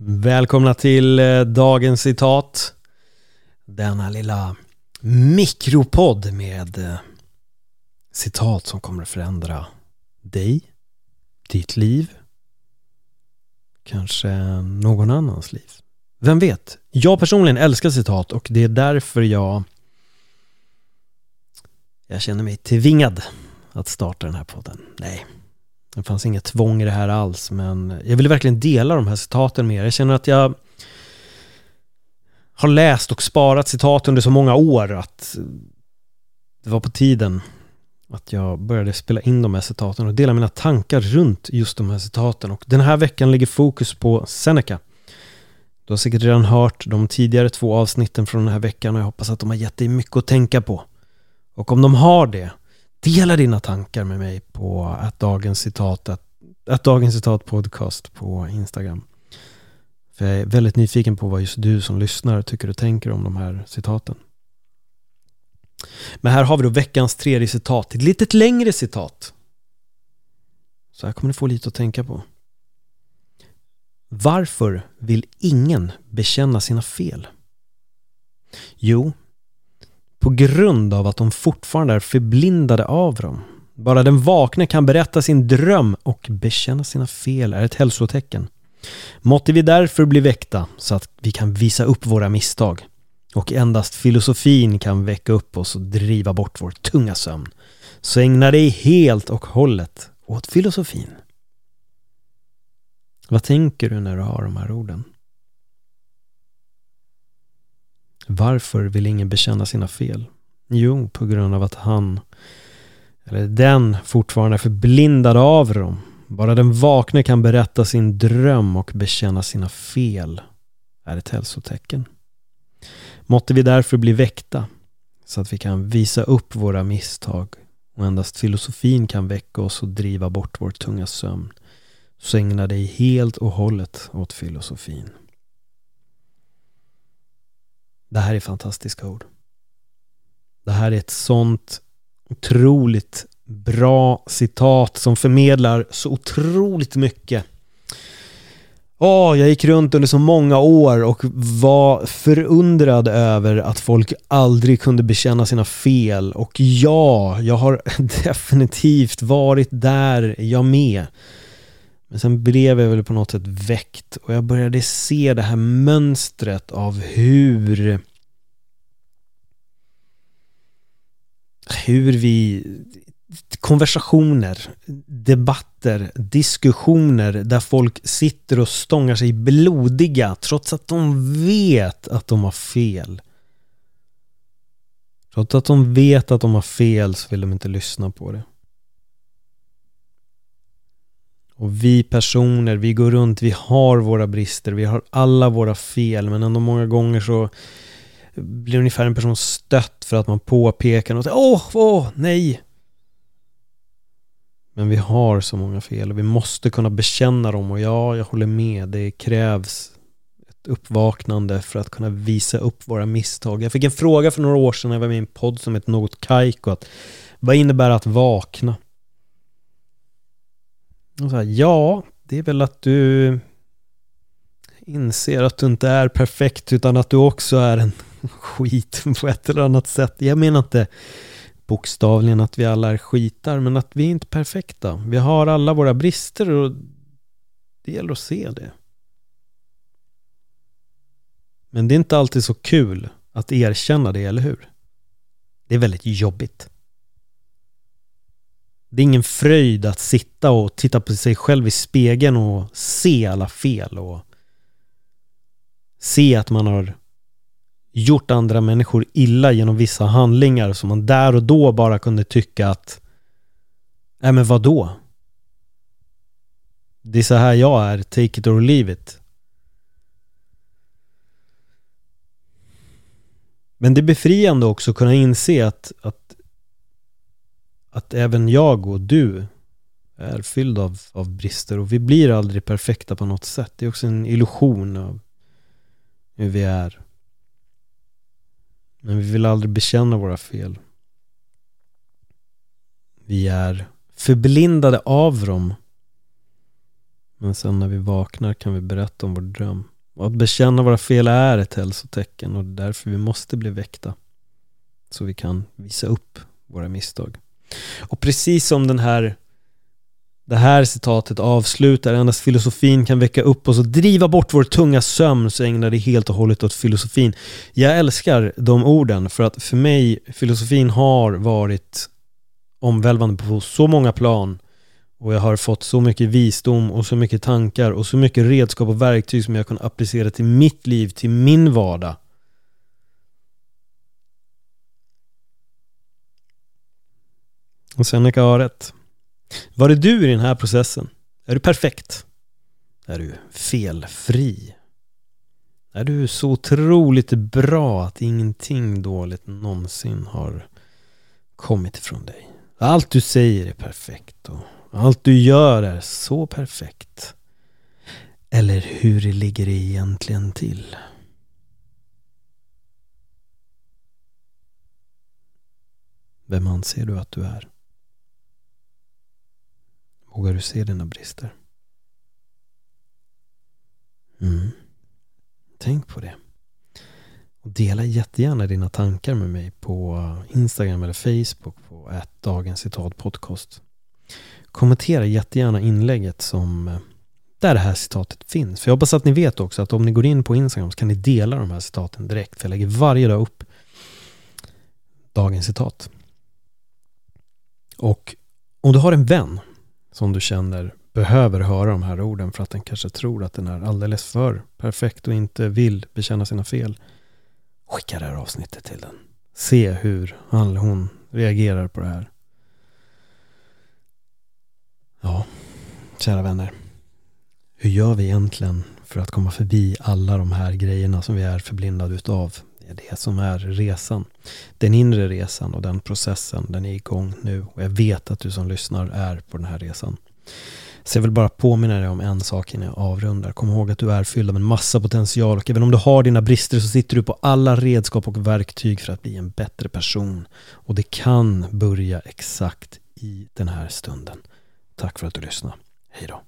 Välkomna till eh, dagens citat. Denna lilla mikropodd med eh, citat som kommer att förändra dig, ditt liv, kanske någon annans liv. Vem vet? Jag personligen älskar citat och det är därför jag jag känner mig tvingad att starta den här podden. Nej, det fanns inget tvång i det här alls, men jag ville verkligen dela de här citaten med er. Jag känner att jag har läst och sparat citat under så många år att det var på tiden att jag började spela in de här citaten och dela mina tankar runt just de här citaten. Och den här veckan ligger fokus på Seneca. Du har säkert redan hört de tidigare två avsnitten från den här veckan och jag hoppas att de har gett dig mycket att tänka på. Och om de har det, dela dina tankar med mig på att dagens citat, att, att dagens citat podcast på Instagram. För jag är väldigt nyfiken på vad just du som lyssnar tycker och tänker om de här citaten. Men här har vi då veckans tredje citat, ett litet längre citat. Så här kommer du få lite att tänka på. Varför vill ingen bekänna sina fel? Jo, på grund av att de fortfarande är förblindade av dem. Bara den vakne kan berätta sin dröm och bekänna sina fel är ett hälsotecken. Måtte vi därför bli väckta så att vi kan visa upp våra misstag. Och endast filosofin kan väcka upp oss och driva bort vår tunga sömn. Så ägna dig helt och hållet åt filosofin. Vad tänker du när du har de här orden? Varför vill ingen bekänna sina fel? Jo, på grund av att han, eller den, fortfarande är förblindad av dem. Bara den vakne kan berätta sin dröm och bekänna sina fel är ett hälsotecken. Måtte vi därför bli väckta så att vi kan visa upp våra misstag och endast filosofin kan väcka oss och driva bort vår tunga sömn. Så ägna dig helt och hållet åt filosofin. Det här är fantastiska ord. Det här är ett sånt otroligt bra citat som förmedlar så otroligt mycket. Oh, jag gick runt under så många år och var förundrad över att folk aldrig kunde bekänna sina fel. Och ja, jag har definitivt varit där, jag med. Men sen blev jag väl på något sätt väckt och jag började se det här mönstret av hur hur vi konversationer, debatter, diskussioner där folk sitter och stångar sig blodiga trots att de vet att de har fel. Trots att de vet att de har fel så vill de inte lyssna på det. Och vi personer, vi går runt, vi har våra brister, vi har alla våra fel men ändå många gånger så blir ungefär en person stött för att man påpekar något åh, åh, nej. Men vi har så många fel och vi måste kunna bekänna dem och ja, jag håller med, det krävs ett uppvaknande för att kunna visa upp våra misstag. Jag fick en fråga för några år sedan när jag var med i en podd som hette Något Kaiko. Att, vad innebär att vakna? Och så här, ja, det är väl att du inser att du inte är perfekt utan att du också är en skit på ett eller annat sätt. Jag menar inte bokstavligen att vi alla är skitar men att vi är inte perfekta. Vi har alla våra brister och det gäller att se det. Men det är inte alltid så kul att erkänna det, eller hur? Det är väldigt jobbigt. Det är ingen fröjd att sitta och titta på sig själv i spegeln och se alla fel och se att man har gjort andra människor illa genom vissa handlingar som man där och då bara kunde tycka att Nej men vadå? Det är så här jag är, take it or leave it. Men det är befriande också att kunna inse att, att, att även jag och du är fylld av, av brister och vi blir aldrig perfekta på något sätt. Det är också en illusion av hur vi är. Men vi vill aldrig bekänna våra fel. Vi är förblindade av dem. Men sen när vi vaknar kan vi berätta om vår dröm. Och att bekänna våra fel är ett hälsotecken och därför vi måste bli väckta. Så vi kan visa upp våra misstag. Och precis som den här det här citatet avslutar, endast filosofin kan väcka upp oss och driva bort vår tunga sömn så ägnar det helt och hållet åt filosofin. Jag älskar de orden för att för mig, filosofin har varit omvälvande på så många plan och jag har fått så mycket visdom och så mycket tankar och så mycket redskap och verktyg som jag kan applicera till mitt liv, till min vardag. Och Seneca har rätt. Var är du i den här processen? Är du perfekt? Är du felfri? Är du så otroligt bra att ingenting dåligt någonsin har kommit ifrån dig? Allt du säger är perfekt och allt du gör är så perfekt. Eller hur ligger det egentligen till? Vem anser du att du är? Vågar du se dina brister? Mm. Tänk på det. Och dela jättegärna dina tankar med mig på Instagram eller Facebook på ett Dagens Citat Podcast. Kommentera jättegärna inlägget som eh, där det här citatet finns. För jag hoppas att ni vet också att om ni går in på Instagram så kan ni dela de här citaten direkt. För jag lägger varje dag upp dagens citat. Och om du har en vän som du känner behöver höra de här orden för att den kanske tror att den är alldeles för perfekt och inte vill bekänna sina fel. Skicka det här avsnittet till den. Se hur han eller hon reagerar på det här. Ja, kära vänner. Hur gör vi egentligen för att komma förbi alla de här grejerna som vi är förblindade utav? Det är det som är resan. Den inre resan och den processen, den är igång nu. Och jag vet att du som lyssnar är på den här resan. Så jag vill bara påminna dig om en sak innan jag avrundar. Kom ihåg att du är fylld av en massa potential och även om du har dina brister så sitter du på alla redskap och verktyg för att bli en bättre person. Och det kan börja exakt i den här stunden. Tack för att du lyssnade. Hej då.